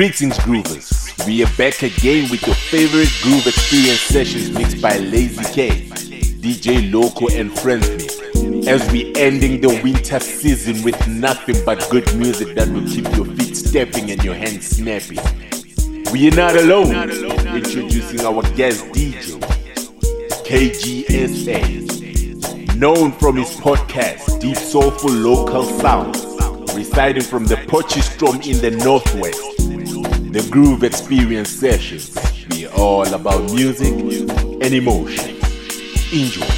Greetings, groovers. We are back again with your favorite groove experience sessions mixed by Lazy K, DJ Loco, and Fransmic. As we ending the winter season with nothing but good music that will keep your feet stepping and your hands snapping. We are not alone. Introducing our guest DJ, KGSA, known from his podcast Deep Soulful Local Sounds, residing from the Potchefstroom in the Northwest the Groove Experience Sessions. Are all about music and emotion. Enjoy.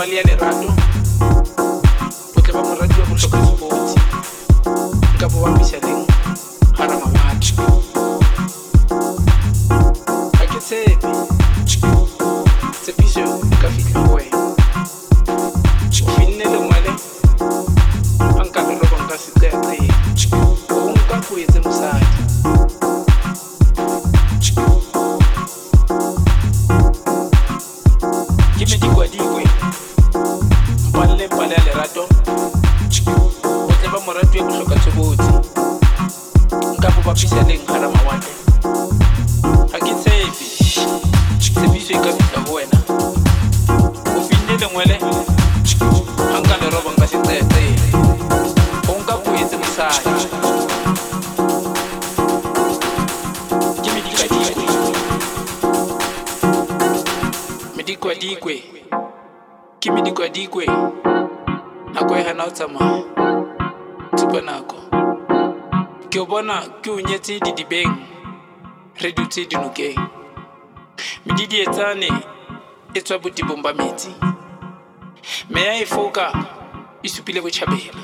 Balearic ke o nyetse didibeng re dutse dinokeng. Medidi etsane e tswa bodibong ba metsi. Meya e foka? E supile botšhabela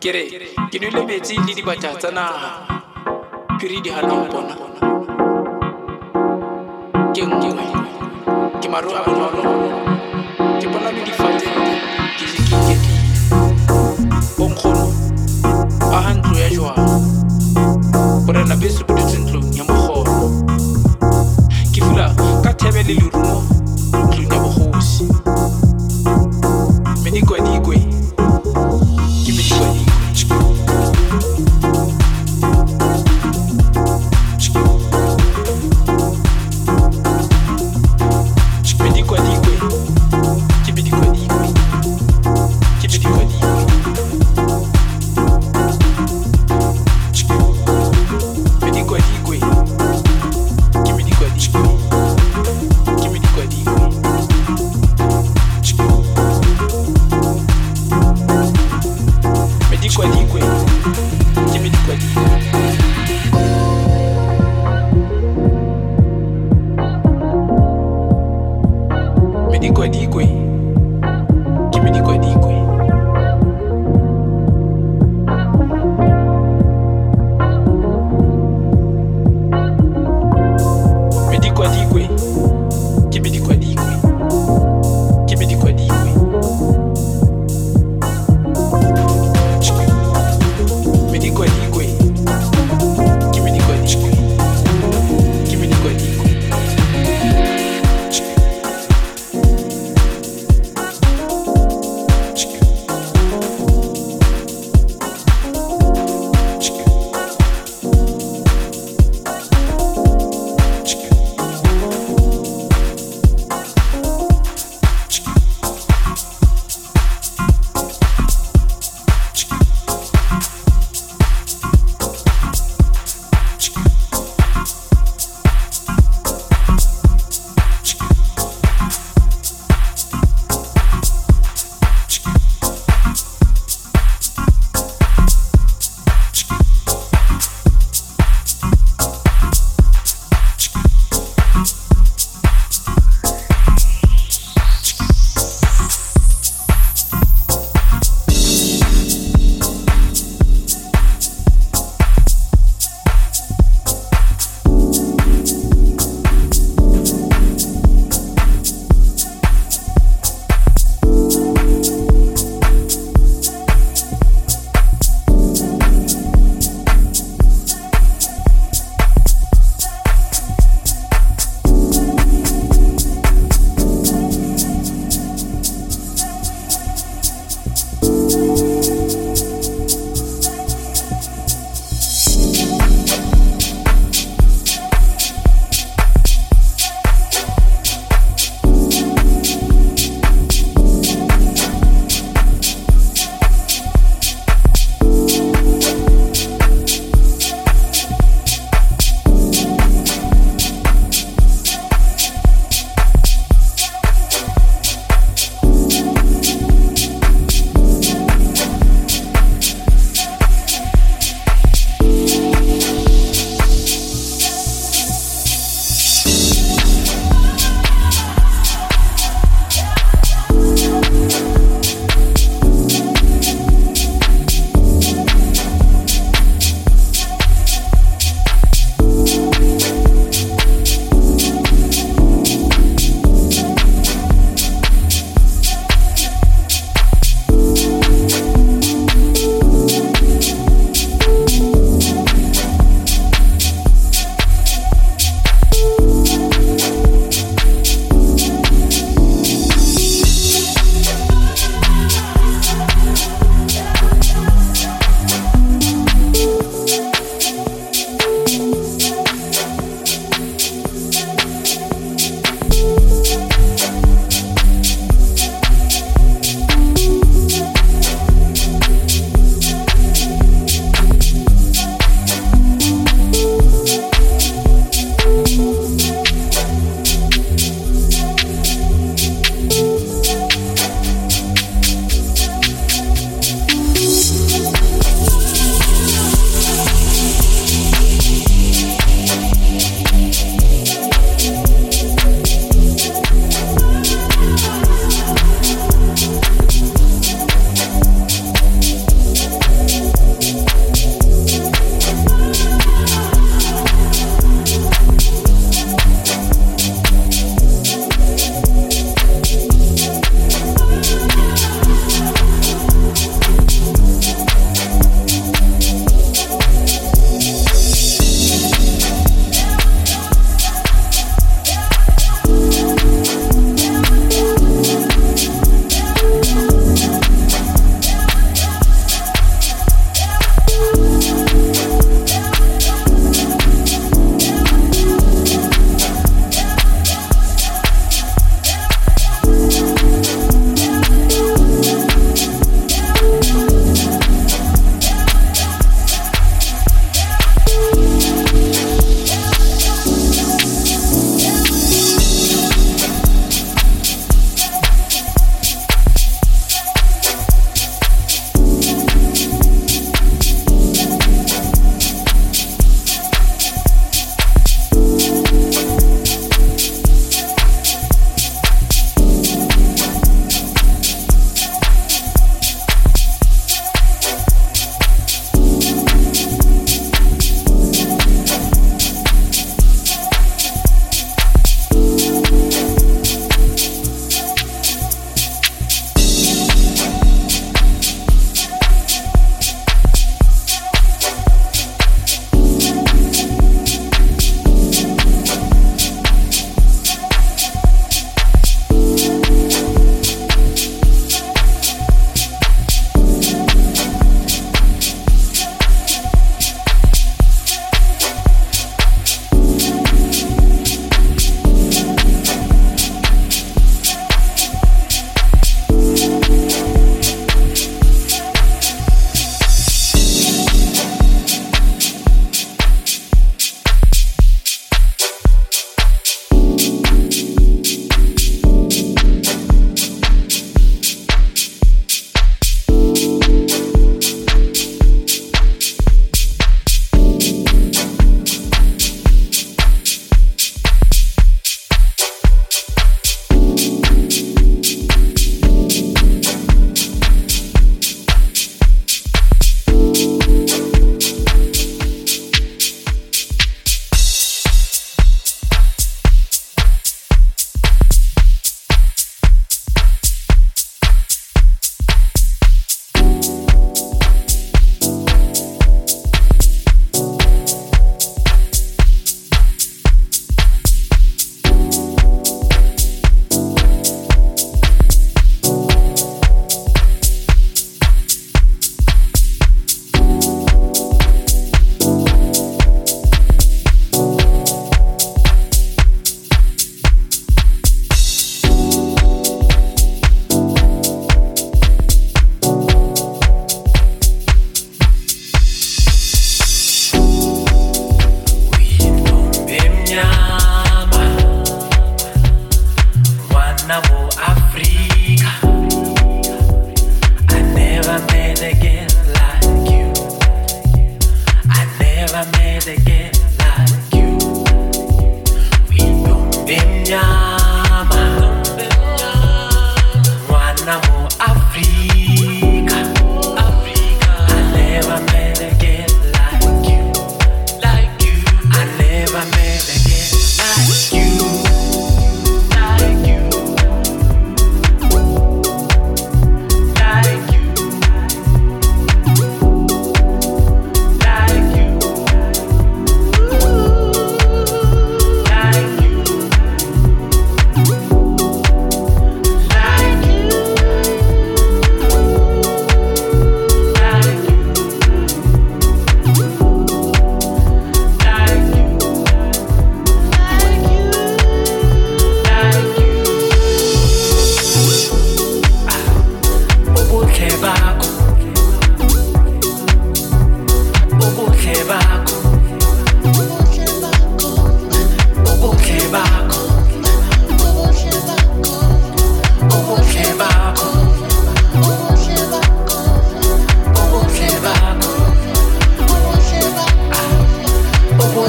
ke re ke nwele metsi le dibata tsa naga phiri di hana bona. Ke nngwe ke maru a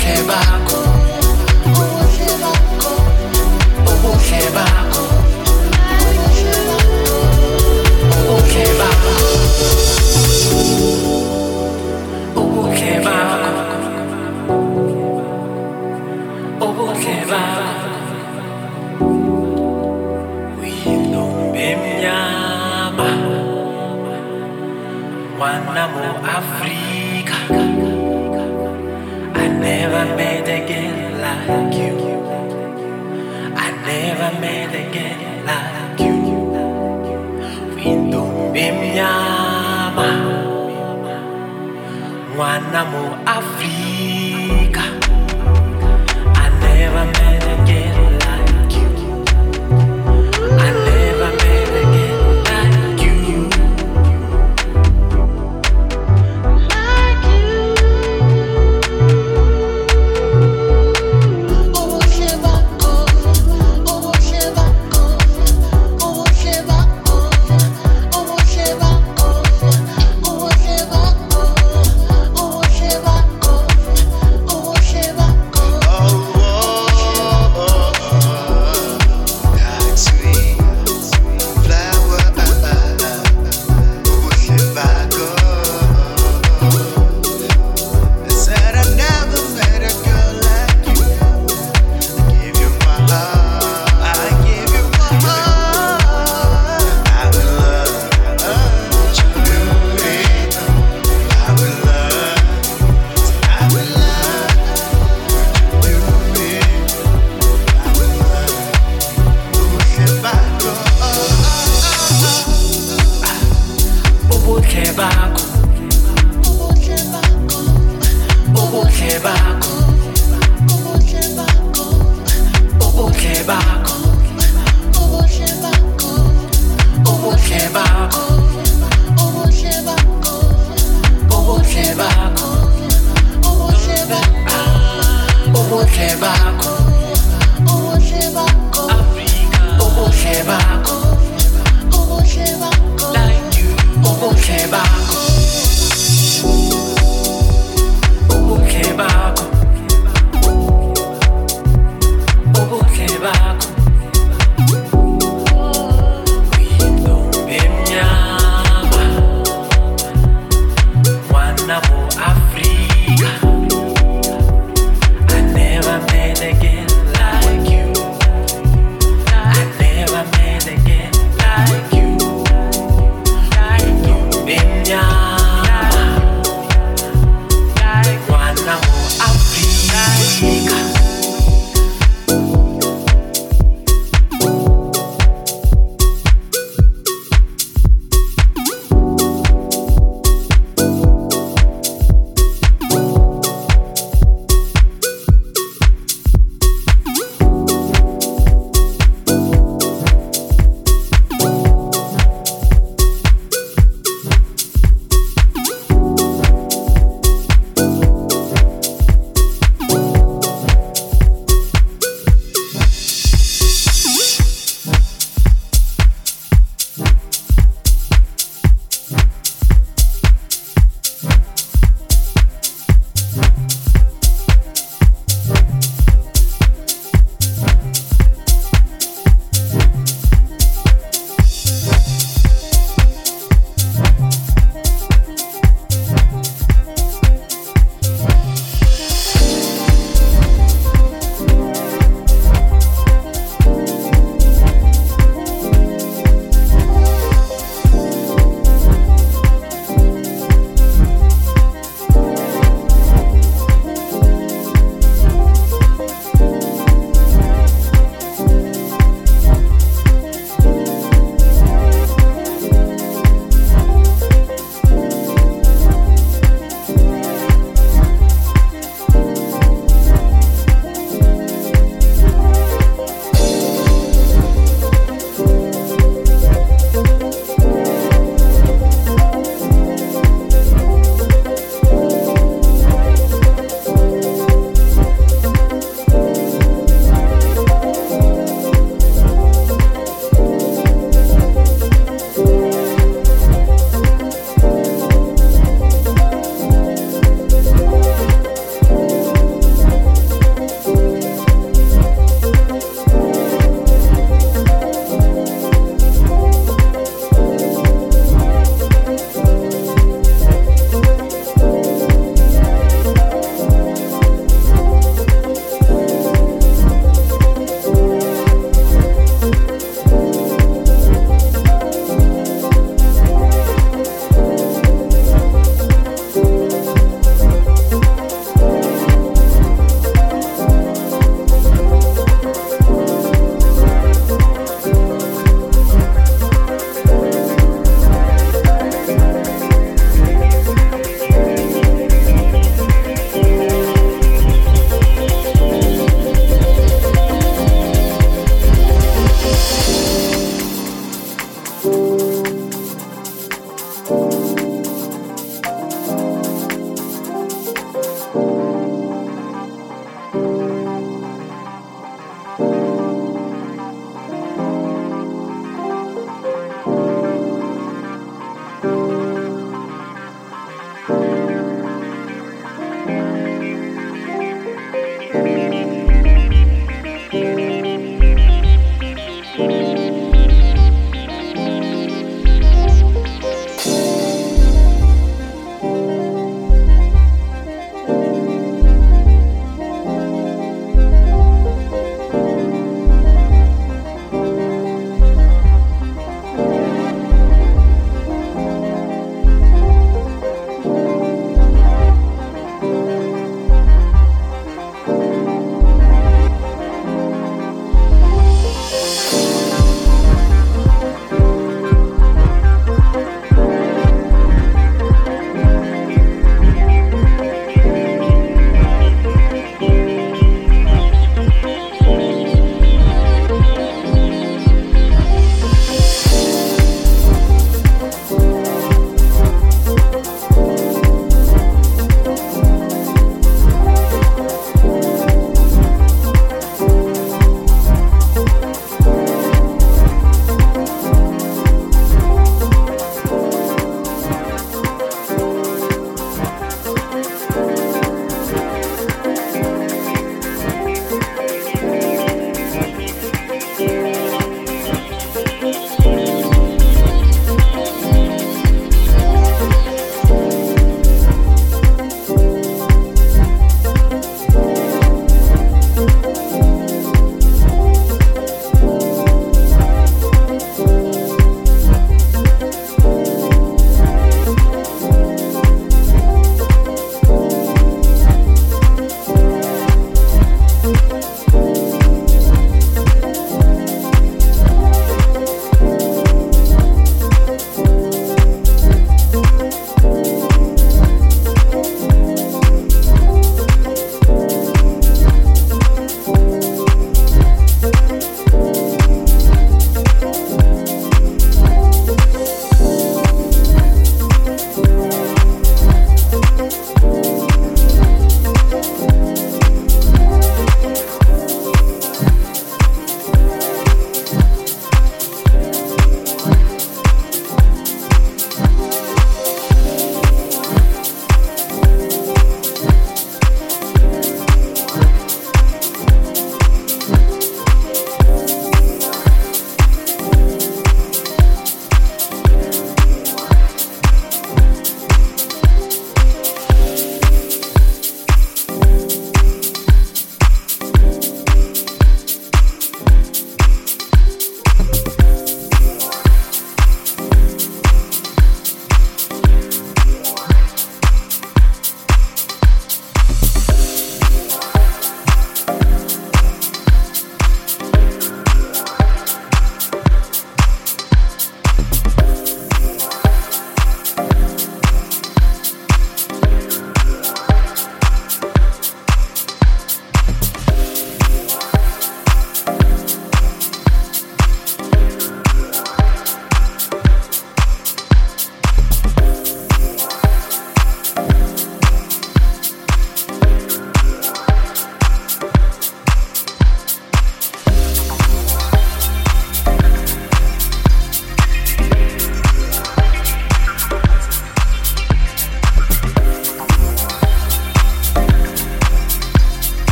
Sheba,